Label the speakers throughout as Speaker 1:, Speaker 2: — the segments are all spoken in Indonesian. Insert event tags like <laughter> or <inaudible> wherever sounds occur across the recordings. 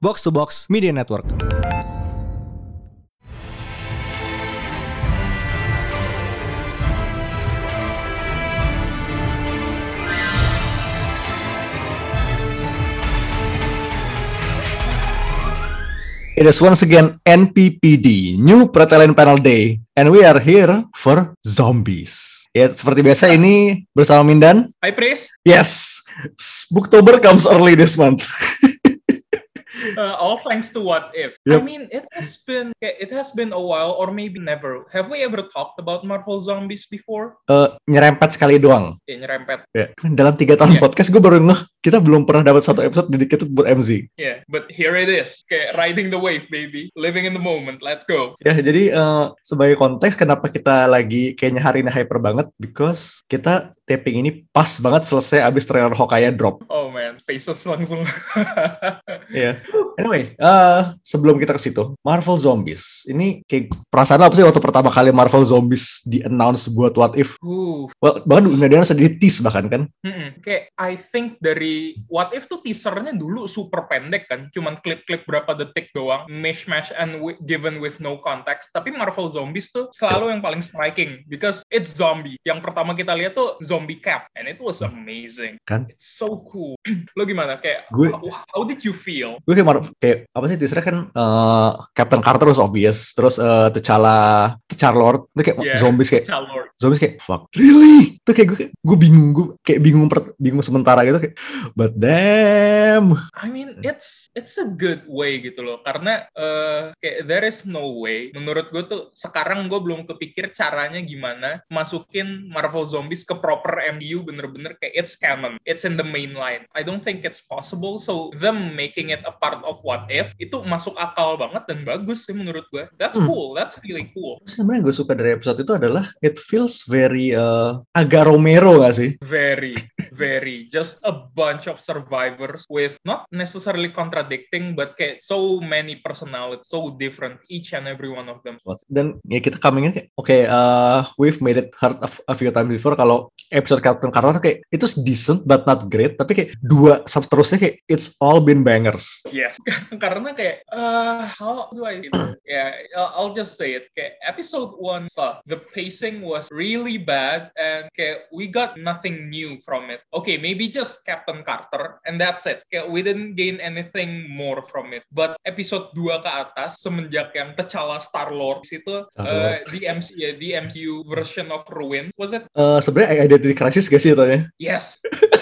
Speaker 1: Box to Box Media Network.
Speaker 2: It is once again NPPD, New Pretalent Panel Day, and we are here for zombies. Ya, seperti biasa ini bersama Mindan.
Speaker 3: Hi, Pris.
Speaker 2: Yes, Booktober comes early this month. <laughs> <laughs>
Speaker 3: Uh, all thanks to What If.
Speaker 2: Yep.
Speaker 3: I mean, it has been it has been a while, or maybe never. Have we ever talked about Marvel Zombies before?
Speaker 2: Eh, nyerempet sekali doang.
Speaker 3: Ya, nyerempet.
Speaker 2: Ya, dalam tiga tahun
Speaker 3: Yeah.
Speaker 2: podcast gue baru ngeh kita belum pernah dapat satu episode dedicated buat MZ.
Speaker 3: Yeah, but here it is. Kayak riding the wave, baby. Living in the moment. Let's go.
Speaker 2: Ya, jadi eh, sebagai konteks kenapa kita lagi kayaknya hari ini hyper banget because kita taping ini pas banget selesai abis trailer Hokaya drop.
Speaker 3: Oh man, faces langsung. <laughs>
Speaker 2: Iya. Anyway, eh sebelum kita ke situ, Marvel Zombies. Ini kayak perasaan apa sih waktu pertama kali Marvel Zombies di announce buat What If?
Speaker 3: Ooh.
Speaker 2: Well, bahkan nggak di sedikit tease bahkan kan?
Speaker 3: Mm-mm. Kayak I think dari What If tuh teasernya dulu super pendek kan, cuman klip-klip berapa detik doang, mishmash and given with no context. Tapi Marvel Zombies tuh selalu yang paling striking because it's zombie. Yang pertama kita lihat tuh zombie cap and it was amazing.
Speaker 2: Kan?
Speaker 3: It's so cool. <clears throat> Lo gimana? Kayak
Speaker 2: Gue-
Speaker 3: how, how did you feel?
Speaker 2: Gue kayak, kayak apa sih teasernya kan eh, Captain Carter was obvious, terus eh, T'Challa, T'Challa Lord, itu kayak
Speaker 3: Yeah.
Speaker 2: zombies kayak zombies kayak fuck really itu kayak gue gue bingung gue kayak bingung per- bingung sementara gitu kayak but damn
Speaker 3: I mean, it's it's a good way gitu loh, karena eh, kayak there is no way. Menurut gue tuh sekarang gue belum kepikir caranya gimana masukin Marvel Zombies ke proper MCU bener-bener kayak it's canon, it's in the main line. I don't think it's possible. So them making it a part of What If itu masuk akal banget dan bagus sih menurut gue. That's
Speaker 2: Hmm.
Speaker 3: cool, that's really cool.
Speaker 2: sebenarnya gue suka dari episode itu adalah it feels very eh, agak Romero gak sih
Speaker 3: Very, very. Just a bunch of survivors with not necessarily contradicting, but kayak so many personalities, so different, each and every one of them.
Speaker 2: dan ya kita coming in kayak oke eh, we've made it hard a, a few times before kalau episode Captain Carter kayak itu decent but not great tapi kayak dua seterusnya kayak it's all been bangers
Speaker 3: Yes. <laughs> Karena kayak, uh, how do I? Yeah, I'll, just say it. Kayak episode one sucked. The pacing was really bad and kayak we got nothing new from it. Okay, maybe just Captain Carter and that's it. Kayak we didn't gain anything more from it. But episode 2 ke atas semenjak yang T'Challa Star-Lord itu uh,
Speaker 2: Star-Lord.
Speaker 3: di MC ya, di MCU version of Ruin was it?
Speaker 2: Eh, sebenarnya identity crisis gak sih itu ya
Speaker 3: Yes.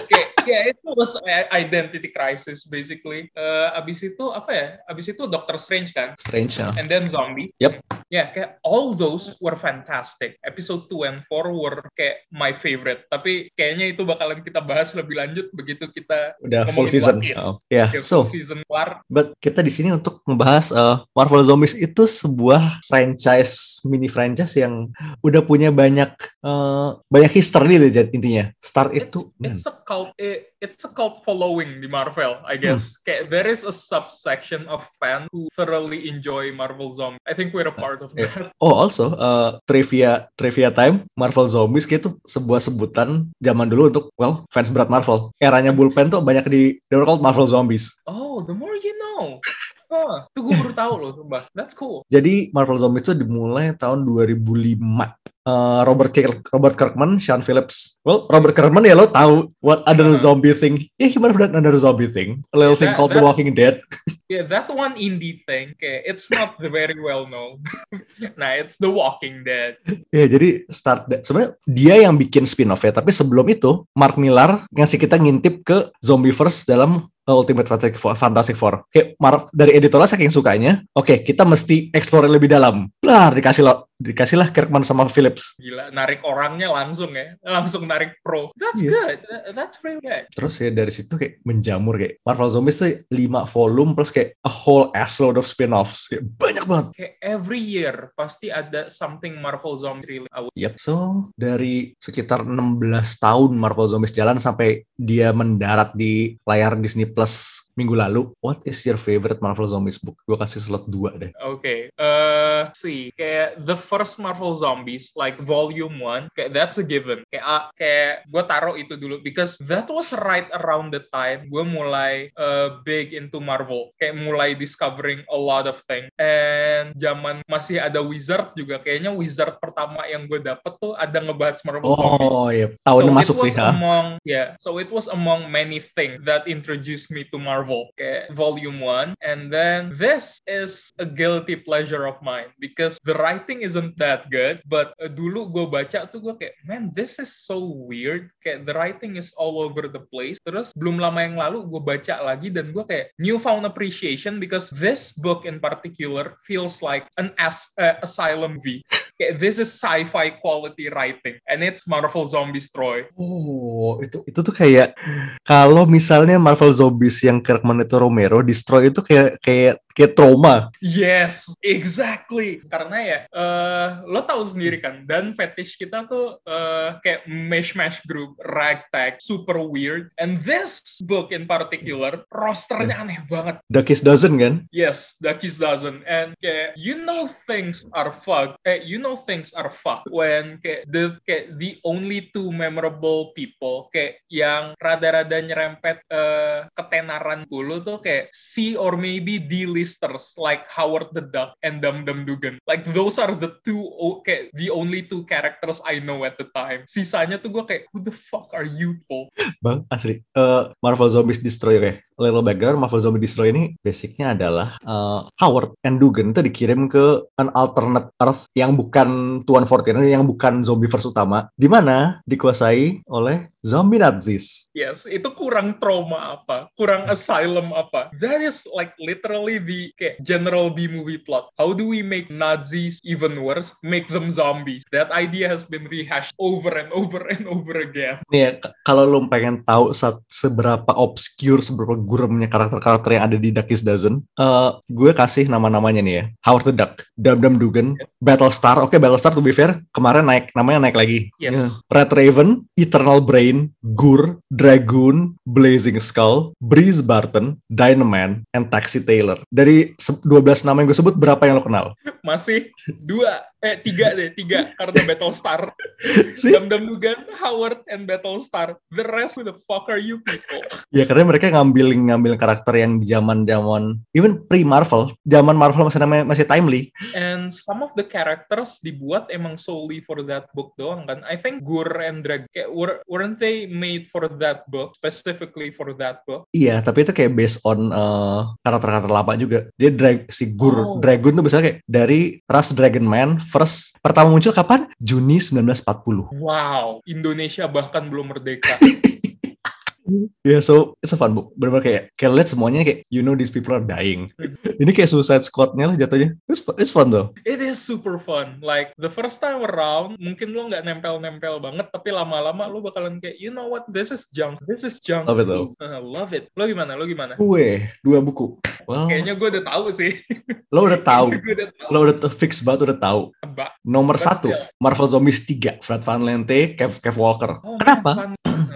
Speaker 3: kayak kayak itu was a- identity crisis basically. Eh, abis itu apa ya? Abis itu Doctor Strange kan?
Speaker 2: strange ya
Speaker 3: And then zombie.
Speaker 2: Yep.
Speaker 3: Ya, kayak all those were fantastic. Episode 2 and 4 were kayak my favorite. Tapi kayaknya itu bakalan kita bahas lebih lanjut begitu kita
Speaker 2: udah full season
Speaker 3: What If.
Speaker 2: Oh, ya
Speaker 3: kayak
Speaker 2: so
Speaker 3: full season keluar.
Speaker 2: But kita di sini untuk membahas uh, Marvel Zombies itu sebuah franchise mini franchise yang udah punya banyak uh, banyak history deh jadi intinya. Start itu
Speaker 3: It's,
Speaker 2: man,
Speaker 3: it's a cult it, it's a cult following di Marvel, I guess. Kayak there is a subsection of fans who thoroughly enjoy Marvel Zombie. I think we're a part of
Speaker 2: yeah.
Speaker 3: that.
Speaker 2: oh also uh, trivia trivia time Marvel Zombies itu sebuah sebutan zaman dulu untuk well fans berat Marvel. Eranya bullpen tuh banyak di they were called Marvel Zombies.
Speaker 3: Oh, the more you know. Huh, itu gue baru tahu loh, sumpah. That's cool.
Speaker 2: Jadi Marvel Zombies itu dimulai tahun 2005. Uh, Robert Kirk, Robert Kirkman, Sean Phillips. Well, Robert Kirkman ya lo tahu what other
Speaker 3: Uh.
Speaker 2: zombie thing? Yeah, might have done another zombie thing. A little thing
Speaker 3: That-
Speaker 2: called The
Speaker 3: that-
Speaker 2: Walking Dead. <laughs>
Speaker 3: Yeah, that one indie thing, kayak it's not very well known. <laughs> nah, it's The Walking Dead.
Speaker 2: Ya, jadi start sebenarnya dia yang bikin spin-off ya, tapi sebelum itu Mark Millar ngasih kita ngintip ke Zombieverse dalam Ultimate Fantastic Four. Fantastic Four. Kayak Mark dari editornya saking sukanya, oke kita mesti explore lebih dalam. Blar dikasih lo, dikasihlah Kirkman sama Phillips.
Speaker 3: Gila, narik orangnya langsung ya. <laughs> Langsung narik pro. That's
Speaker 2: Iya.
Speaker 3: good. That- That's really good.
Speaker 2: Terus ya dari situ kayak menjamur kayak Marvel Zombies tuh 5 volume plus kayak a whole assload of spin-offs. Kayak banyak banget.
Speaker 3: Kayak every year pasti ada something Marvel Zombie really out.
Speaker 2: Yep. So, dari sekitar 16 tahun Marvel Zombies jalan sampai dia mendarat di layar Disney plus minggu lalu. What is your favorite Marvel Zombies book? Gue kasih slot 2 deh.
Speaker 3: Oke, okay. uh, see, kayak the first Marvel Zombies, like volume one, kayak that's a given. Kayak, uh, kayak gue taruh itu dulu, because that was right around the time gue mulai uh, big into Marvel. Kayak mulai discovering a lot of things. And zaman masih ada Wizard juga, kayaknya Wizard pertama yang gue dapet tuh ada ngebahas Marvel
Speaker 2: oh,
Speaker 3: Zombies.
Speaker 2: Oh iya, tahun
Speaker 3: so
Speaker 2: masuk
Speaker 3: it was
Speaker 2: sih. Ha?
Speaker 3: Among, yeah, so it was among many things that introduced me to Marvel. Kayak volume one, and then this is a guilty pleasure of mine because the writing isn't that good, but uh, dulu gue baca tuh gue kayak, man, this is so weird. Kayak the writing is all over the place. Terus belum lama yang lalu gue baca lagi dan gue kayak newfound appreciation because this book in particular feels like an as uh, asylum V. Kayak this is sci-fi quality writing and it's Marvel Zombies Troy.
Speaker 2: Oh, itu itu tuh kayak kalau misalnya Marvel Zombies yang Kirkman itu Romero, Destroy itu kayak kayak kayak trauma.
Speaker 3: Yes, exactly. Karena ya, uh, lo tahu sendiri kan, dan fetish kita tuh uh, kayak mesh-mesh group, ragtag, super weird. And this book in particular, rosternya aneh banget.
Speaker 2: Duckies doesn't kan?
Speaker 3: Yes, Duckies doesn't. And kayak, you know things are fucked. Eh, you know things are fucked when kayak the kayak the only two memorable people kayak yang rada-rada nyerempet uh, ketenaran dulu tuh kayak C or maybe D listers like Howard the Duck and Dum Dum Dugan. Like those are the two kayak the only two characters I know at the time. Sisanya tuh gue kayak who the fuck are you po?
Speaker 2: Bang, asli. Uh, Marvel Zombies Destroy oke. Okay. Little background Marvel Zombie Destroy ini basicnya adalah uh, Howard and Dugan itu dikirim ke an alternate Earth yang bukan Tuan Fortune, yang bukan zombie verse utama, di mana dikuasai oleh zombie Nazis.
Speaker 3: Yes, itu kurang trauma apa? Kurang asylum apa? That is like literally the kayak general B movie plot. How do we make Nazis even worse? Make them zombies. That idea has been rehashed over and over and over again.
Speaker 2: Nih ya, kalau lo pengen tahu seberapa obscure, seberapa guremnya karakter-karakter yang ada di Duckies Dozen, uh, gue kasih nama-namanya nih ya. Howard the Duck, Dum Dum Dugan, yeah. Battlestar. Oke, okay, Battlestar to be fair, kemarin naik, namanya naik lagi.
Speaker 3: Yes.
Speaker 2: Yeah. Red Raven, Eternal Brain, Gur, Dragoon, Blazing Skull, Breeze Barton, Dynaman, and Taxi Taylor. Dari 12 nama yang gue sebut, berapa yang lo kenal?
Speaker 3: Masih dua, eh tiga deh, tiga <laughs> karena Battlestar.
Speaker 2: si?
Speaker 3: Dum Dum Dugan, Howard, and Battlestar. The rest, who the fuck are you people?
Speaker 2: ya karena mereka ngambil ngambil karakter yang di zaman zaman even pre Marvel, zaman Marvel masih namanya masih timely.
Speaker 3: And some of the characters dibuat emang solely for that book doang kan. I think Gur and Drag kayak were, weren't they made for that book specifically for that book?
Speaker 2: Iya, tapi itu kayak based on uh, karakter-karakter lama juga. Dia drag si Gur oh. Dragon tuh misalnya kayak dari ras Dragon Man first pertama muncul kapan? Juni 1940.
Speaker 3: Wow, Indonesia bahkan belum merdeka. <laughs>
Speaker 2: Yeah, so it's a fun book. Benar-benar kayak kayak lihat semuanya kayak you know these people are dying. <laughs> Ini kayak Suicide Squad-nya lah jatuhnya. It's, it's fun though.
Speaker 3: It is super fun. Like the first time around mungkin lo nggak nempel-nempel banget, tapi lama-lama lo bakalan kayak you know what this is junk. This is junk.
Speaker 2: Love it though.
Speaker 3: Uh, love it. Lo gimana? Lo gimana?
Speaker 2: Gue dua buku.
Speaker 3: Well, Kayaknya gue udah tahu sih. <laughs>
Speaker 2: Lo udah tahu.
Speaker 3: udah tahu.
Speaker 2: Lo udah fix banget udah tahu.
Speaker 3: Tebak.
Speaker 2: Nomor satu,
Speaker 3: still.
Speaker 2: Marvel Zombies 3, Fred Van Lente, Kev, Kev Walker.
Speaker 3: Oh,
Speaker 2: Kenapa?
Speaker 3: man,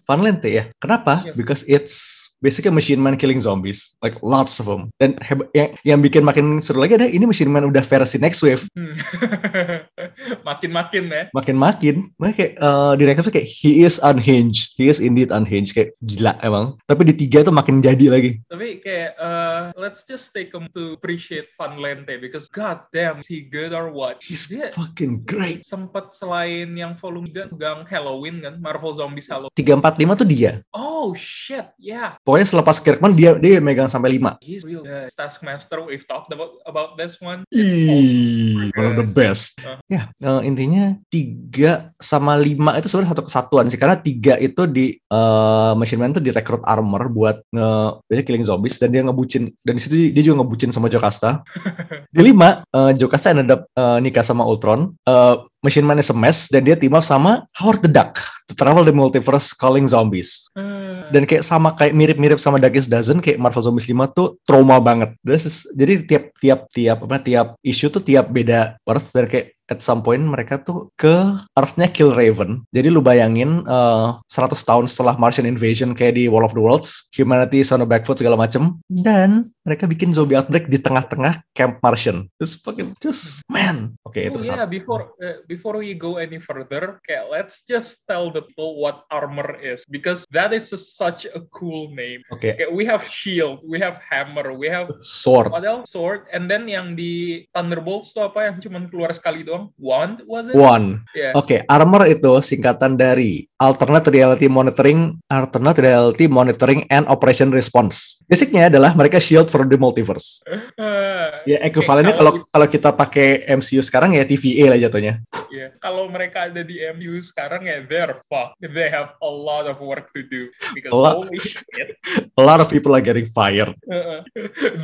Speaker 2: Lente ya. Kenapa?
Speaker 3: Yes.
Speaker 2: Because it's basically machine man killing zombies, like lots of them. Dan yang, yang bikin makin seru lagi ada ini machine man udah versi next wave,
Speaker 3: Hmm. <laughs> <laughs> Makin-makin ya.
Speaker 2: makin-makin. Makanya kayak uh, direktur tuh kayak he is unhinged, he is indeed unhinged kayak gila emang. Tapi di tiga tuh makin jadi lagi.
Speaker 3: Tapi kayak uh, let's just take him to appreciate Van Lente because god damn is he good or what?
Speaker 2: He's
Speaker 3: Dia
Speaker 2: fucking great.
Speaker 3: sempat selain yang volume 3 pegang Halloween kan, Marvel Zombies Halloween.
Speaker 2: Tiga empat lima tuh dia.
Speaker 3: Oh shit, yeah.
Speaker 2: Pokoknya selepas Kirkman dia dia megang sampai lima.
Speaker 3: He's real good. Taskmaster, we've talked about about this one. It's
Speaker 2: one of the best.
Speaker 3: Uh.
Speaker 2: Ya, eh, intinya tiga sama lima itu sebenarnya satu kesatuan sih, karena tiga itu di eh, Machine Man tuh direkrut armor buat nge dia killing zombies dan dia ngebucin dan di situ dia juga ngebucin sama Jocasta. <laughs> di lima, eh, Jocasta ended up eh, nikah sama Ultron. Eh, Machine Man is a mess dan dia team up sama Howard the Duck to travel the multiverse calling zombies.
Speaker 3: Uh,
Speaker 2: Dan kayak sama kayak mirip-mirip sama Darkest Dozen kayak Marvel Zombies 5 tuh trauma banget. Is- jadi tiap tiap tiap apa tiap isu tuh tiap beda Earth dan kayak at some point mereka tuh ke Earth-nya Kill Raven. Jadi lu bayangin eh, 100 tahun setelah Martian invasion kayak di War of the Worlds, humanity is on the back foot segala macem, dan mereka bikin zombie outbreak di tengah-tengah camp Martian. It's fucking just man. Oke,
Speaker 3: Oh
Speaker 2: itu
Speaker 3: yeah, before uh, before we go any further, okay, let's just tell the people what armor is because that is a- such a cool name.
Speaker 2: Oke,
Speaker 3: Okay, we have shield, we have hammer, we have
Speaker 2: sword.
Speaker 3: what else? Sword, and then yang di Thunderbolts tuh apa yang cuman keluar sekali doang? Wand was it?
Speaker 2: One.
Speaker 3: Yeah.
Speaker 2: Oke, armor itu singkatan dari Alternate Reality Monitoring, Alternate Reality Monitoring and Operation Response. Basicnya adalah mereka shield for the multiverse.
Speaker 3: Uh, <laughs>
Speaker 2: Ya, ekuivalennya kalau kalau kita pakai MCU sekarang ya TVA lah jatuhnya.
Speaker 3: yeah. kalau mereka ada di MU sekarang ya they're fucked. They have a lot of work to do because
Speaker 2: A lot.
Speaker 3: holy shit. <laughs>
Speaker 2: A lot of people are getting fired.
Speaker 3: Uh,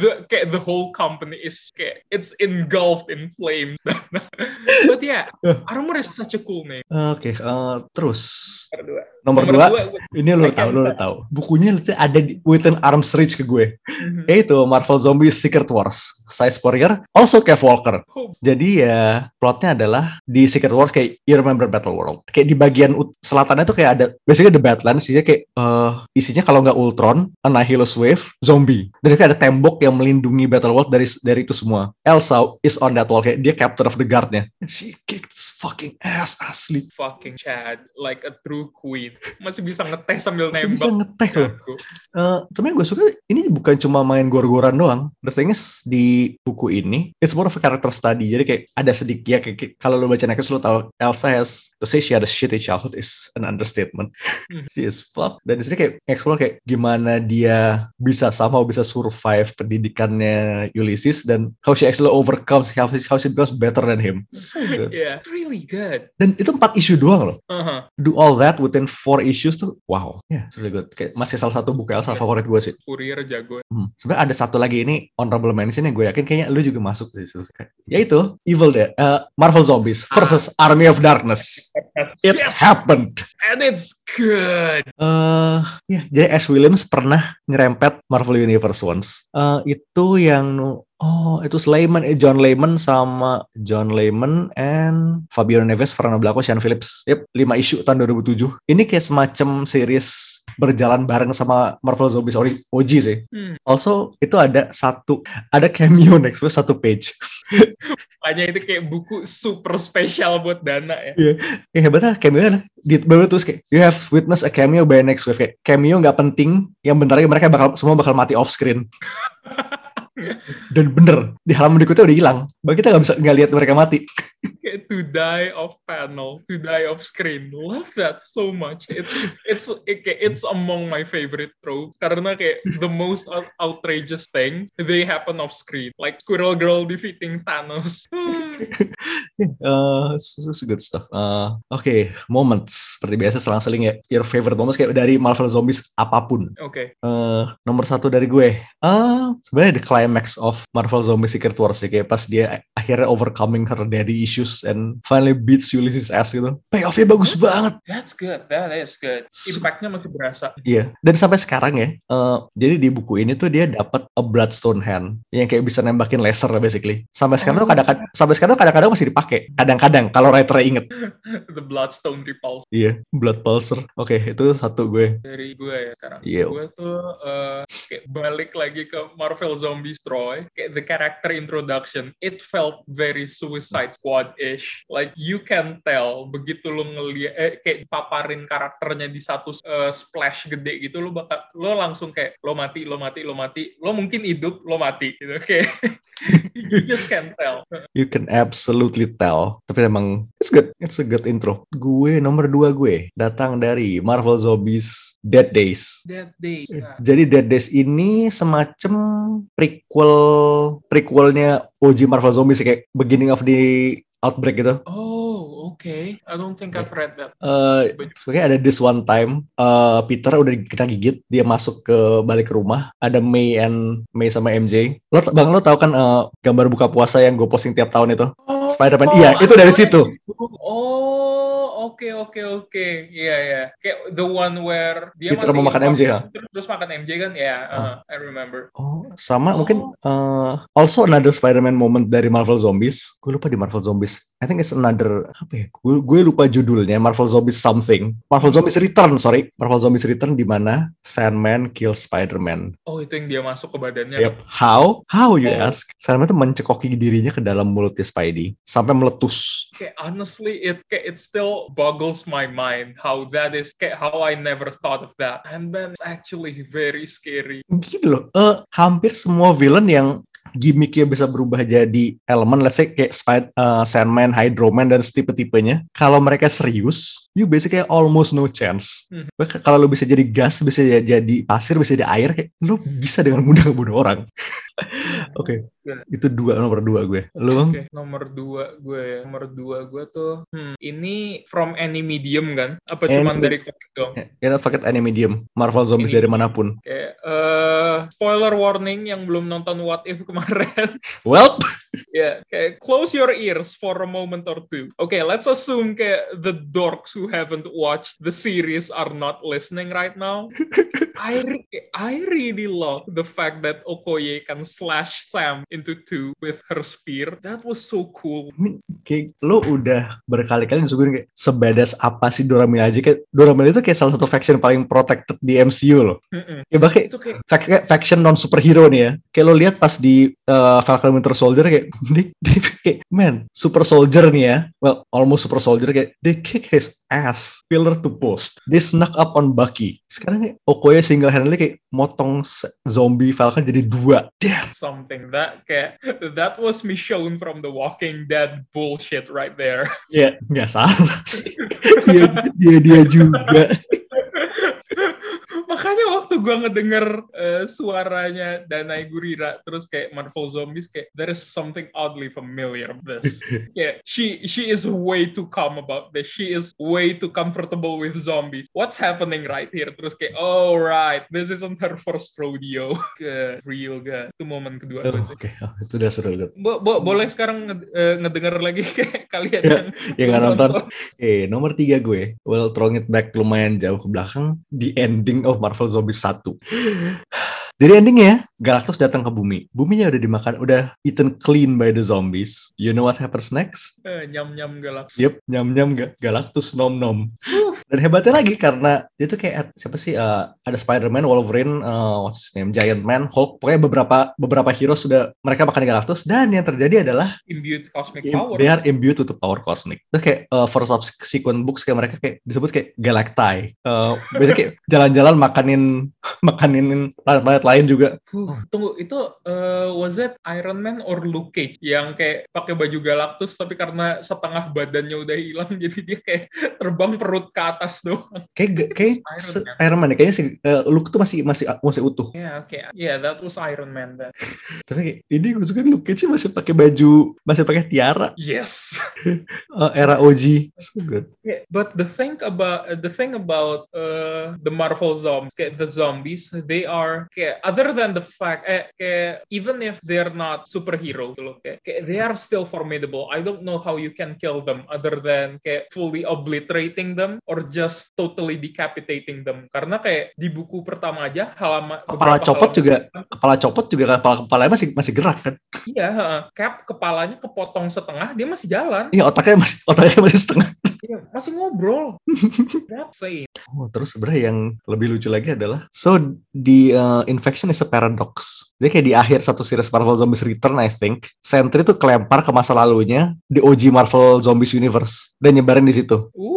Speaker 3: the kayak the whole company is kayak it's engulfed in flames. <laughs> But yeah, armor is such a cool name.
Speaker 2: Oke, eh, terus berdua.
Speaker 3: Nomor dua.
Speaker 2: nomor, dua, ini lo
Speaker 3: I
Speaker 2: tahu,
Speaker 3: tell.
Speaker 2: tahu. Bukunya ada di, within arm's reach ke gue.
Speaker 3: Mhm.
Speaker 2: Yaitu Marvel Zombies Secret Wars. Size Warrior, also Kev Walker.
Speaker 3: Oh,
Speaker 2: Jadi ya plotnya adalah di Secret Wars kayak you remember Battle World. Kayak di bagian selatannya tuh kayak ada basically the Badlands isinya kayak eh, isinya kalau nggak Ultron, Annihilus Wave, zombie. Dan kayak ada tembok yang melindungi Battle World dari dari itu semua. Elsa is on that wall kayak dia captain of the guardnya. She kicked fucking ass asli.
Speaker 3: fucking Chad, like a true queen. Masih bisa ngeteh sambil
Speaker 2: Masih
Speaker 3: nembak.
Speaker 2: bisa ngeteh loh. Eh, sebenarnya gue suka ini bukan cuma main gor-goran doang. The thing is di buku ini it's more of a character study. Jadi kayak ada sedikit ya kayak, kayak kalau lo baca Next lo tahu Elsa has to say she had a shitty childhood is an understatement.
Speaker 3: Hmm. <laughs>
Speaker 2: she is fuck. Dan di sini kayak explore kayak gimana dia bisa sama bisa survive pendidikannya Ulysses dan how she actually overcomes how she, how she becomes better than him. So <laughs> good.
Speaker 3: Yeah, really good.
Speaker 2: Dan itu empat isu doang loh.
Speaker 3: Uh-huh.
Speaker 2: Do all that within four issues tuh wow. Ya, yeah, it's really good. Kayak masih salah satu buku Elsa favorit gue sih.
Speaker 3: Courier jago.
Speaker 2: Hmm. Sebenarnya ada satu lagi ini honorable mention yang gue yakin kayaknya lu juga masuk di situ. Yaitu Evil Dead, eh, Marvel Zombies versus Army of Darkness. <laughs> It
Speaker 3: Yes!
Speaker 2: happened.
Speaker 3: And it's good.
Speaker 2: Eh, ya, jadi S. Williams pernah nyerempet Marvel Universe once. Eh, itu yang Oh, itu Layman, eh, John Layman sama John Layman and Fabio Neves, Fernando Blanco, Sean Phillips. Yep, 5 isu tahun 2007. Ini kayak semacam series berjalan bareng sama Marvel Zombies ori- OG sih.
Speaker 3: Hmm.
Speaker 2: Also, itu ada satu, ada cameo next week satu page. <laughs>
Speaker 3: Makanya itu kayak buku super spesial buat Dana ya.
Speaker 2: Ya hebatnya cameo nya di baru terus kayak you have witnessed a cameo by next week kayak cameo nggak penting yang bentar lagi mereka bakal semua bakal mati off screen <laughs> dan bener di halaman berikutnya udah hilang bahkan kita nggak bisa nggak lihat mereka mati
Speaker 3: to die off panel, to die off screen. Love that so much. It's it's it's among my favorite tropes karena kayak the most out- outrageous things they happen off screen. Like Squirrel Girl defeating Thanos. <laughs> <laughs>
Speaker 2: uh, it's good stuff Uh, oke moments seperti biasa selang-seling ya your favorite moments kayak dari Marvel Zombies apa pun
Speaker 3: Oke.
Speaker 2: Eh, nomor satu dari gue ah sebenarnya the climax of Marvel Zombie Secret Wars ya kayak pas dia akhirnya overcoming her daddy issues and finally beats Ulysses ass gitu payoffnya bagus banget
Speaker 3: That's good. That is good. Impactnya masih berasa.
Speaker 2: Iya, dan sampai sekarang ya, eh, jadi di buku ini tuh dia dapat a bloodstone hand yang kayak bisa nembakin laser basically. Sampai sekarang tuh
Speaker 3: Oh.
Speaker 2: kadang-kadang sampai sekarang tuh kadang-kadang masih dipakai. Kadang-kadang kalau writer inget.
Speaker 3: The Bloodstone Repulse
Speaker 2: Iya, blood pulsar. Oke, itu satu gue.
Speaker 3: dari gue ya sekarang.
Speaker 2: Iya.
Speaker 3: Gue tuh eh, kayak balik lagi ke Marvel Zombies Troy. Kayak the character introduction, it felt very Suicide Squad-ish. Like you can tell begitu lu ngeliat eh, kayak paparin karakternya di satu eh, splash gede gitu, lu bakal lo langsung kayak lo mati, lo mati, lo mati, lo mungkin hidup, lo mati gitu. <laughs> Kayak you just can tell.
Speaker 2: You can absolutely tell. Tapi emang it's good. It's a good intro. Gue nomor dua gue datang dari Marvel Zombies Dead Days.
Speaker 3: That days. nah.
Speaker 2: Jadi Dead Days ini semacam prequel prequelnya OG Marvel Zombies kayak beginning of the outbreak gitu.
Speaker 3: Oh, okay. I don't think I've read that.
Speaker 2: Eh, Oke ada this one time eh, Peter udah kena gigit dia masuk ke balik ke rumah ada May and May sama MJ lo bang lo tahu kan eh, gambar buka puasa yang gue posting tiap tahun itu
Speaker 3: Oh,
Speaker 2: Spider-Man iya itu dari situ.
Speaker 3: Oh, oke oke oke. Iya ya. Kayak the one where dia
Speaker 2: Peter
Speaker 3: masih
Speaker 2: mau makan MJ, ya?
Speaker 3: terus, terus makan MJ kan? Ya,
Speaker 2: Ah.
Speaker 3: uh, I remember.
Speaker 2: Oh, sama
Speaker 3: Oh.
Speaker 2: mungkin uh, also another Spider-Man moment dari Marvel Zombies. Gue lupa di Marvel Zombies. I think it's another apa ya? Gue, gue lupa judulnya. Marvel Zombies something. Marvel Zombies Return, sorry. Marvel Zombies Return di mana Sandman kill Spider-Man.
Speaker 3: Oh, itu yang dia masuk ke badannya.
Speaker 2: Yep. How? How you
Speaker 3: Oh.
Speaker 2: ask? Sandman tuh mencekoki dirinya ke dalam mulutnya Spidey sampai meletus.
Speaker 3: Kayak honestly, it it still boggles my mind how that is. How I never thought of that. And then it's actually very scary.
Speaker 2: Gini loh, eh, hampir semua villain yang gimmicknya bisa berubah jadi elemen, let's say kayak Spid- eh, Sandman, Hydro Man, dan tipe-tipenya. Kalau mereka serius, you basically almost no chance.
Speaker 3: Mhm.
Speaker 2: Bahkan Kalau lu bisa jadi gas, bisa jadi- jadi pasir, bisa jadi air, kayak lu bisa dengan mudah ngebunuh orang. <laughs> Oke,
Speaker 3: Yeah.
Speaker 2: itu dua nomor dua gue. Lu Bang?
Speaker 3: Oke, nomor dua gue ya. Nomor dua gue tuh, hmm, ini from any medium kan? Apa cuman dari komik doang?
Speaker 2: Ya, not forget any medium, Marvel Zombies
Speaker 3: Any
Speaker 2: dari
Speaker 3: mana
Speaker 2: pun.
Speaker 3: Kayak, eh, spoiler warning yang belum nonton What If kemarin. <laughs>
Speaker 2: Well,
Speaker 3: Ya, kayak close your ears for a moment or two. Okay, let's assume kayak the dorks who haven't watched the series are not listening right now. I re- I really love the fact that Okoye can slash Sam into two with her spear. That was so cool.
Speaker 2: kayak lo udah berkali-kali disuguhin kayak sebadas apa sih Dora Milaje kayak Dora Milaje itu kayak salah satu faction paling protected di MCU loh.
Speaker 3: Mm-mm.
Speaker 2: Ya bahkan
Speaker 3: Itu kayak
Speaker 2: kayak faction non superhero nih ya. Kayak lo lihat pas di uh, Falcon Winter Soldier kayak <laughs> dia, dia kayak man super soldier nih ya. Well almost super soldier kayak they kick his ass pillar to post. They snuck up on Bucky. Sekarang Okoye single handedly kayak motong zombie Falcon jadi dua. Damn.
Speaker 3: something that kayak that was me shown from the Walking Dead bullshit right there.
Speaker 2: Ya nggak salah sih. dia, dia dia juga. <laughs>
Speaker 3: Makanya waktu gua ngedenger eh, suaranya Danai Gurira terus kayak Marvel Zombies kayak there is something oddly familiar of this. <laughs> kayak she she is way too calm about this. She is way too comfortable with zombies. What's happening right here? Terus kayak oh right, this isn't her first rodeo. <laughs> Good, real good. Itu momen kedua
Speaker 2: Oh, Oke, oh, <laughs> itu udah seru banget.
Speaker 3: Bo- bo- boleh sekarang nge- eh, ngedenger lagi kayak kalian
Speaker 2: Ya,
Speaker 3: yang
Speaker 2: Yang nonton. Eh, nomor tiga gue. Well, throwing it back lumayan jauh ke belakang. The ending of Marvel Zombies 1. <sighs> Jadi endingnya, Galactus datang ke bumi. Buminya udah dimakan, udah eaten clean by the zombies. You know what happens next?
Speaker 3: eh, nyam-nyam galak.
Speaker 2: Yep, nyam-nyam ga- Galactus nom-nom. Dan hebatnya lagi karena dia tuh kayak siapa sih eh, ada Spider-Man, Wolverine, eh, what's his name, Giant Man, Hulk, pokoknya beberapa beberapa hero sudah mereka makan Galactus dan yang terjadi adalah
Speaker 3: Imbued cosmic
Speaker 2: Im-
Speaker 3: power.
Speaker 2: They are imbued with the power cosmic. Itu kayak uh, for subsequent books kayak mereka kayak disebut kayak galacti. Uh, biasanya kayak <laughs> jalan-jalan makanin makanin planet-planet lain juga.
Speaker 3: Huh, tunggu itu eh, was it Iron Man or Luke Cage yang kayak pakai baju Galactus tapi karena setengah badannya udah hilang <laughs> jadi dia kayak terbang perut ke atas doang.
Speaker 2: Kayak kayak
Speaker 3: Iron Man.
Speaker 2: Iron Man. Kayaknya si uh, Luke tuh masih masih masih utuh.
Speaker 3: Ya oke, yeah that was Iron Man then. <laughs>
Speaker 2: Tapi ini gue suka Luke Cage masih pakai baju masih pakai tiara
Speaker 3: Yes.
Speaker 2: uh, <laughs> era OG. So good.
Speaker 3: Yeah, but the thing about the thing about uh, the Marvel zombies, kayak the zombies, they are kayak other than the fact, eh, kayak even if they're not superhero, gitu loh, kayak, kayak they are still formidable. I don't know how you can kill them other than kayak fully obliterating them or just totally decapitating them. Karena kayak di buku pertama aja halaman
Speaker 2: Kepala
Speaker 3: beberapa
Speaker 2: copot
Speaker 3: halaman-
Speaker 2: juga kepala copot juga kepala kepalanya masih masih gerak kan.
Speaker 3: Iya, heeh. cap kepalanya kepotong setengah, dia masih jalan.
Speaker 2: Iya otaknya masih otaknya masih setengah.
Speaker 3: Iya, masih ngobrol. That's.
Speaker 2: Oh, terus sebenarnya yang lebih lucu lagi adalah so di uh, infection is a paradox. Jadi kayak di akhir satu series Marvel Zombies Return I think, Sentry tuh kelempar ke masa lalunya di OG Marvel Zombies Universe dan nyebarin di situ.
Speaker 3: Ooh,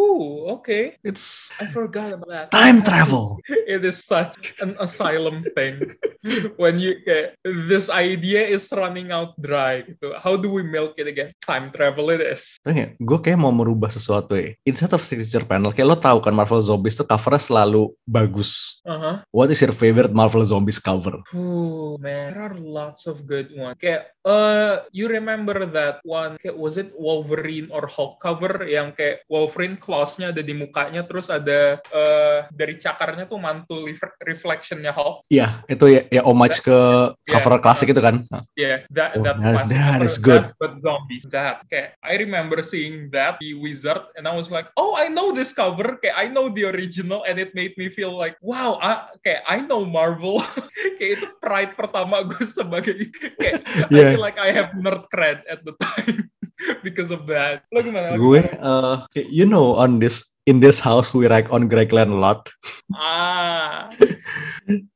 Speaker 3: okay.
Speaker 2: It's
Speaker 3: I forgot about that.
Speaker 2: time travel. <laughs>
Speaker 3: It is such an asylum thing. <laughs> When you kayak, this idea is running out dry gitu. How do we milk it again? Time travel it is.
Speaker 2: Tapi gue kayak mau merubah sesuatu ya. Instead of signature panel, kayak lo tahu kan Marvel Zombies tuh covernya selalu bagus.
Speaker 3: Uh-huh.
Speaker 2: What is your favorite Marvel Zombies cover?
Speaker 3: Oh man, there are lots of good ones. Kayak uh, you remember that one? Kayak, was it Wolverine or Hulk cover yang kayak Wolverine claws-nya ada di mukanya, terus ada uh, dari cakarnya tuh mantul ref- reflectionnya Hulk.
Speaker 2: Iya, itu ya, ya homage ke cover
Speaker 3: Yeah.
Speaker 2: klasik itu kan.
Speaker 3: Yeah, that
Speaker 2: Oh,
Speaker 3: that
Speaker 2: that
Speaker 3: cover,
Speaker 2: is good.
Speaker 3: that, but zombie. That. Okay, I remember seeing that the Wizard, and I was like, oh, I know this cover. Okay, I know the original, and it made me feel like, wow, I, okay, I know Marvel. <laughs> kayak itu pride pertama gue sebagai kayak
Speaker 2: Yeah.
Speaker 3: Feel like I have nerd cred at the time <laughs> because of that. Lo gimana?
Speaker 2: Gue, uh, you know, on this in this house we rag on Greg Land a lot.
Speaker 3: Ah,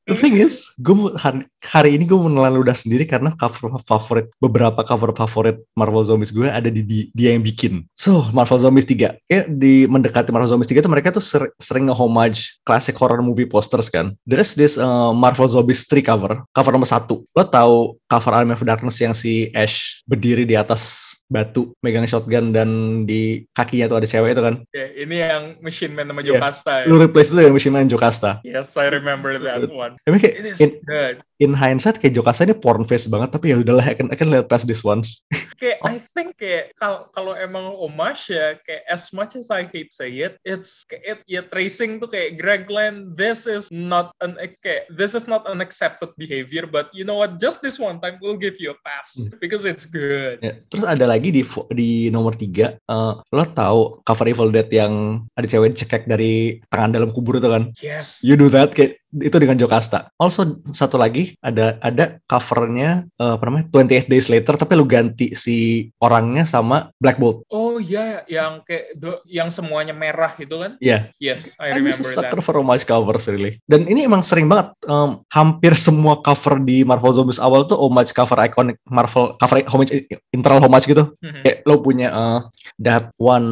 Speaker 2: The thing is, gue hari, hari ini gue menelan ludah sendiri karena cover favorit beberapa cover favorit Marvel Zombies gue ada di, di- dia yang bikin. So Marvel Zombies 3, kayak di mendekati Marvel Zombies 3 itu mereka tuh ser- sering nge-homage classic horror movie posters kan. There's this uh, Marvel Zombies 3 cover, cover nomor satu. Lo tahu cover Army of Darkness yang si Ash berdiri di atas batu, megang shotgun dan di kakinya tuh ada cewek itu kan.
Speaker 3: okay, ini yang Machine Man sama
Speaker 2: Yeah.
Speaker 3: Jocasta. ya?
Speaker 2: Lu replace itu dengan Machine Man Jocasta.
Speaker 3: Yes, I remember that one.
Speaker 2: Tapi kayak
Speaker 3: It is
Speaker 2: in,
Speaker 3: good.
Speaker 2: in hindsight kayak Jocasta ini porn face banget tapi ya udahlah I can, I can let pass this once. <laughs>
Speaker 3: kayak
Speaker 2: Oh.
Speaker 3: I think kayak kalau kalau emang homage ya kayak as much as I hate say it it's kayak it, ya tracing tuh kayak Greg Land this is not an kayak this is not an accepted behavior but you know what just this one time we'll give you a pass
Speaker 2: Hmm.
Speaker 3: because it's good
Speaker 2: Ya, terus ada lagi di di nomor tiga, eh, lo tahu cover Evil Dead yang ada cewek dicekek dari tangan dalam kubur itu kan?
Speaker 3: yes
Speaker 2: You do that kayak itu dengan Jocasta. Also satu lagi ada ada covernya eh, apa namanya 28 Days Later tapi lu ganti si orangnya sama Black Bolt.
Speaker 3: oh ya yang kayak the- yang semuanya merah itu kan
Speaker 2: Iya.
Speaker 3: yes I
Speaker 2: I'm
Speaker 3: remember that
Speaker 2: sucker for homage covers really. Dan ini emang sering banget. em, hampir semua cover di Marvel Zombies awal tuh homage cover iconic Marvel cover homage internal homage gitu.
Speaker 3: Mhm.
Speaker 2: Kayak lo punya eh, that one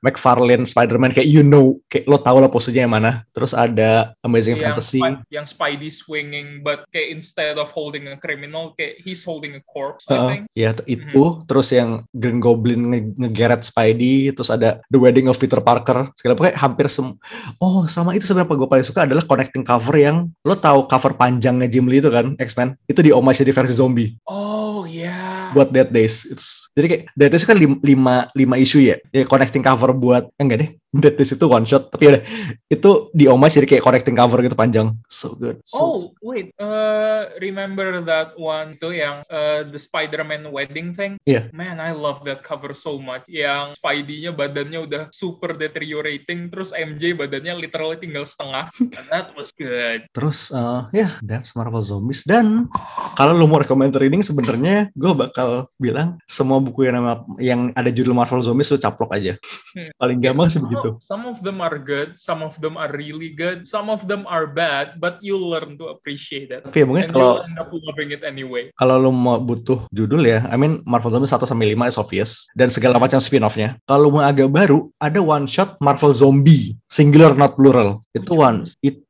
Speaker 2: McFarlane Spider-Man kayak you know kayak lo tau lah posenya yang mana. Terus ada Amazing
Speaker 3: yang,
Speaker 2: Fantasy.
Speaker 3: Spi- yang Spidey swinging but kayak instead of holding a criminal kayak he's holding a corpse I
Speaker 2: Heeh,
Speaker 3: think
Speaker 2: ya t- itu terus yang Green Goblin nge- ngegeret Spidey terus ada The Wedding of Peter Parker segala pokoknya hampir sem oh sama itu sebenarnya gue paling suka adalah connecting cover yang lo tahu cover panjangnya Jim Lee itu kan X-Men? Itu di homage di versi zombie.
Speaker 3: Oh yeah
Speaker 2: buat Dead Days. It's- jadi kayak Dead Days kan lim- lima lima isu ya. Ya connecting cover buat enggak deh Dead itu one shot tapi ya itu di homage jadi kayak connecting cover gitu panjang so good so
Speaker 3: Oh wait, uh, remember that one tuh yang uh, the Spider-Man wedding thing?
Speaker 2: Iya.
Speaker 3: Man, I love that cover so much. Yang Spidey-nya badannya udah super deteriorating, terus MJ badannya literally tinggal setengah. And that was good.
Speaker 2: Terus eh, ya that's Marvel Zombies dan kalau lu mau recommend reading sebenarnya gue bakal bilang semua buku yang nama yang ada judul Marvel Zombies lu caplok aja.
Speaker 3: Hmm.
Speaker 2: Paling gampang sih
Speaker 3: Some
Speaker 2: begitu.
Speaker 3: of- Some of them are good, some of them are really good, some of them are bad, but you learn to appreciate it.
Speaker 2: Tapi ya mungkin
Speaker 3: And
Speaker 2: kalau
Speaker 3: end up loving it anyway.
Speaker 2: kalau lu mau butuh judul ya, I mean Marvel Zombies 1 sampai 5 is obvious dan segala macam spin-off-nya. Kalau mau agak baru, ada one shot Marvel Zombie, singular not plural. Itu one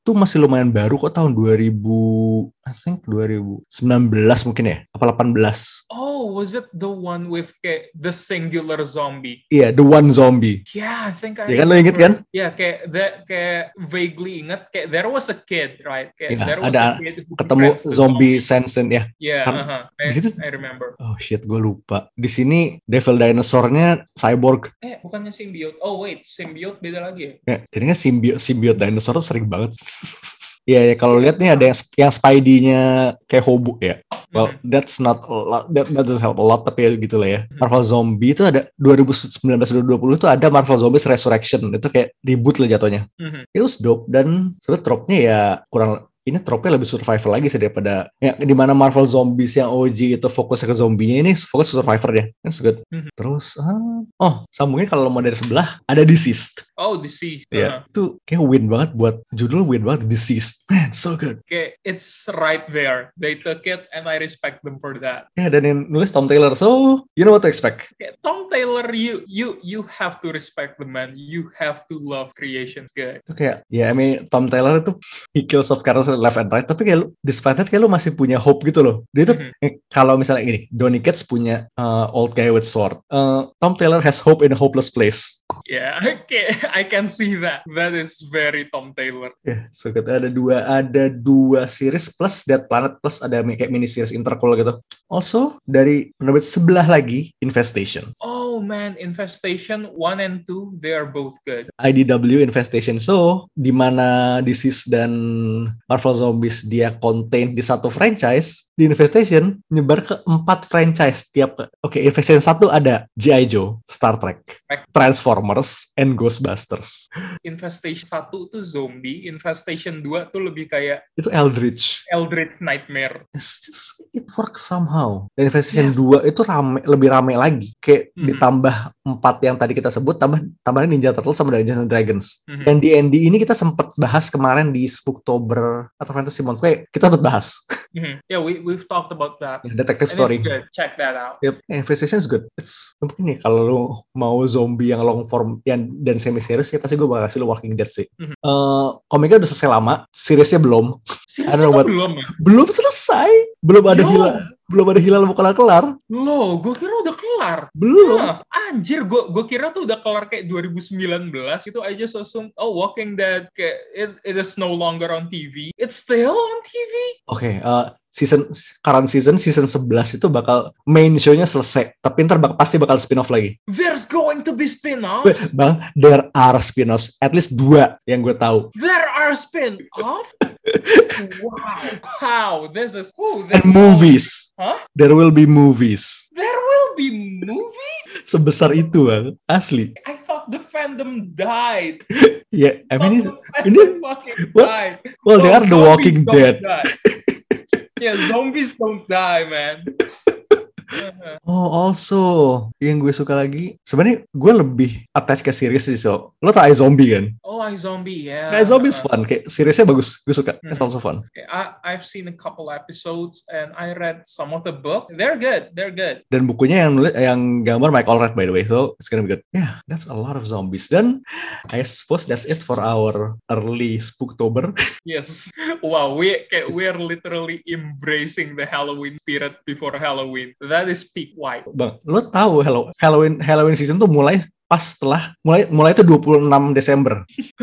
Speaker 2: itu masih lumayan baru kok tahun 2000 I think 2019 mungkin ya, apa 18.
Speaker 3: Oh, was it the one with kayak the singular zombie?
Speaker 2: Iya, The One Zombie.
Speaker 3: Yeah, I think I.
Speaker 2: Ya kan lo inget kan?
Speaker 3: Ya kayak that kayak vaguely inget kayak there was a kid right? Kayak
Speaker 2: Iya,
Speaker 3: there was
Speaker 2: ada
Speaker 3: a kid
Speaker 2: Ketemu
Speaker 3: the
Speaker 2: zombie sense dan ya.
Speaker 3: Yeah,
Speaker 2: Kan-
Speaker 3: uh-huh. I,
Speaker 2: di situ-
Speaker 3: I remember.
Speaker 2: Oh shit, gue lupa. Di sini Devil Dinosaur-nya cyborg.
Speaker 3: Eh, bukannya symbiote. Oh wait, symbiote beda lagi ya?
Speaker 2: Ya, jadinya symbiote, symbiote dinosaur tuh sering banget. Iya, ya, kalau lihat nih ada yang, yang Spidey-nya kayak hobo ya. Well,
Speaker 3: Mhm.
Speaker 2: that's not a lot, that, that doesn't help a lot, tapi ya gitu lah ya.
Speaker 3: Hmm.
Speaker 2: Marvel Zombie itu ada 2019-2020 itu ada Marvel Zombies Resurrection. Itu kayak reboot lah jatuhnya.
Speaker 3: Mhm.
Speaker 2: It was dope dan sebenarnya trope-nya ya kurang ini trope lebih survival lagi sih daripada ya di mana Marvel Zombies yang OG itu fokusnya ke zombinya ini fokus survivor deh. That's good.
Speaker 3: Mhm.
Speaker 2: Terus ah, oh sambungnya kalau mau dari sebelah ada Deceased.
Speaker 3: Oh, deceased.
Speaker 2: Ya,
Speaker 3: uh-huh.
Speaker 2: itu kayak win banget buat judul win banget Deceased. <laughs> Man, so good.
Speaker 3: Kayak it's right there. They took it and I respect them for that.
Speaker 2: Ya, dan yang nulis Tom Taylor. So, you know what to expect.
Speaker 3: Kayak Tom Taylor, you you you have to respect the man. You have to love creations good.
Speaker 2: Itu kayak, ya I mean, Tom Taylor itu he kills off characters left and right. Tapi kayak lu, despite that, kayak lu masih punya hope gitu loh. Dia tuh,
Speaker 3: Mhm.
Speaker 2: eh, kalau misalnya gini, Donny Cates punya uh, Old Guy with Sword. Uh, Tom Taylor has hope in a hopeless place.
Speaker 3: Yeah, <laughs> okay, I can see that. That is very Tom Taylor.
Speaker 2: Ya, so kita ada dua ada dua series plus Dead Planet plus ada kayak mini series intercool gitu. Also dari penerbit sebelah lagi Infestation.
Speaker 3: Oh man, Infestation 1 and 2, they are both good.
Speaker 2: IDW Infestation. So, di mana DC's dan Marvel Zombies dia contain di satu franchise, di Infestation nyebar ke empat franchise tiap ke- Oke, Infestation satu ada G.I. Joe, Star Trek, Transformers, and Ghostbusters.
Speaker 3: Infestation 1 tuh zombie, Infestation 2 tuh lebih kayak
Speaker 2: Itu Eldritch.
Speaker 3: Eldritch Nightmare.
Speaker 2: It's just, it works somehow. Dan Infestation
Speaker 3: Yes.
Speaker 2: 2 itu rame, lebih rame lagi. Kayak
Speaker 3: Mhm.
Speaker 2: Ditambah empat yang tadi kita sebut, tambah tambahnya Ninja Turtles sama Dungeons and Dragons.
Speaker 3: Mhm.
Speaker 2: Dan di ND ini kita sempat bahas kemarin di Spooktober atau Fantasy Month. Kayak kita sempat bahas.
Speaker 3: Mhm. Yeah, we we've talked about that.
Speaker 2: Ya, Detective
Speaker 3: And
Speaker 2: Story.
Speaker 3: good. Check that out.
Speaker 2: Yep, Infestation is good. It's mungkin nih kalau lu mau zombie yang long form yang dan semi series ya pasti gue bakal kasih lu Walking Dead sih.
Speaker 3: Mhm.
Speaker 2: Eh, komiknya udah selesai lama, seriesnya belum. What-
Speaker 3: belum ya?
Speaker 2: Belum selesai. Belum ada
Speaker 3: Yo.
Speaker 2: hilal, belum ada hilal mau kelar-kelar.
Speaker 3: Loh, gue kira udah kelar.
Speaker 2: Belum.
Speaker 3: Hah, anjir, gue gue kira tuh udah kelar kayak 2019. Itu just assume, oh Walking Dead, kayak it, it is no longer on TV. It's still on TV?
Speaker 2: Oke, eh, season current season season 11 itu bakal main show-nya selesai, tapi ntar bak- pasti bakal spin-off lagi.
Speaker 3: There's going to be
Speaker 2: Wait,
Speaker 3: spin-offs?
Speaker 2: Bang, there are spin-offs, at least dua yang gue tahu.
Speaker 3: There are spin-offs? <laughs> wow. Wow, this is... Oh,
Speaker 2: And movies.
Speaker 3: Huh?
Speaker 2: There will be movies.
Speaker 3: There will be movies?
Speaker 2: Sebesar itu, Bang. Asli.
Speaker 3: I thought the fandom died. <laughs>
Speaker 2: Ya, I mean, ini- what?
Speaker 3: died.
Speaker 2: well, they
Speaker 3: Oh,
Speaker 2: are the Walking Dead. <laughs>
Speaker 3: yeah, zombies don't die, man.
Speaker 2: Oh, also yang gue suka lagi, sebenarnya gue lebih attach ke series sih, so. Lo tau iZombie kan?
Speaker 3: Oh, I zombie, yeah.
Speaker 2: Zombie is fun, kayak seriesnya bagus, gue suka. It's
Speaker 3: Mhm.
Speaker 2: also fun.
Speaker 3: Okay, I, I've seen a couple episodes and I read some of the book. They're good. They're good.
Speaker 2: Dan bukunya yang nulis, yang gambar Mike Allred by the way, so it's gonna be good. Yeah, that's a lot of zombies. Dan I suppose that's it for our early Spooktober.
Speaker 3: Yes. <laughs> Wow, we we are literally embracing the Halloween spirit before Halloween. That is peak white.
Speaker 2: Bang, lo tahu Hello- Halloween Halloween season tuh mulai pas setelah mulai mulai itu 26 Desember. <laughs>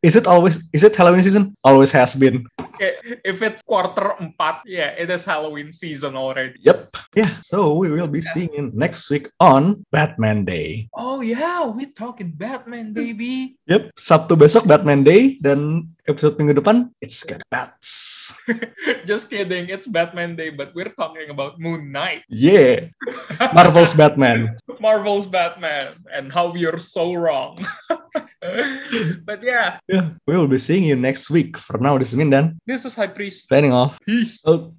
Speaker 2: Is it always is it Halloween season? Always has been.
Speaker 3: okay, if it's quarter empat, yeah, it is Halloween season already.
Speaker 2: Yep. Yeah, so we will be seeing you next week on Batman Day.
Speaker 3: Oh yeah, we're talking Batman, baby.
Speaker 2: Yep, Sabtu besok Batman Day dan episode minggu depan it's gonna bats. <laughs>
Speaker 3: Just kidding. It's Batman Day, but we're talking about Moon Knight,
Speaker 2: Yeah. <laughs> Marvel's Batman.
Speaker 3: Marvel's Batman, and how we are so wrong. <laughs> but yeah,
Speaker 2: Yeah, we will be seeing you next week. For now, this is Mindan
Speaker 3: this is High Priest.
Speaker 2: signing off.
Speaker 3: Peace.
Speaker 2: Oh.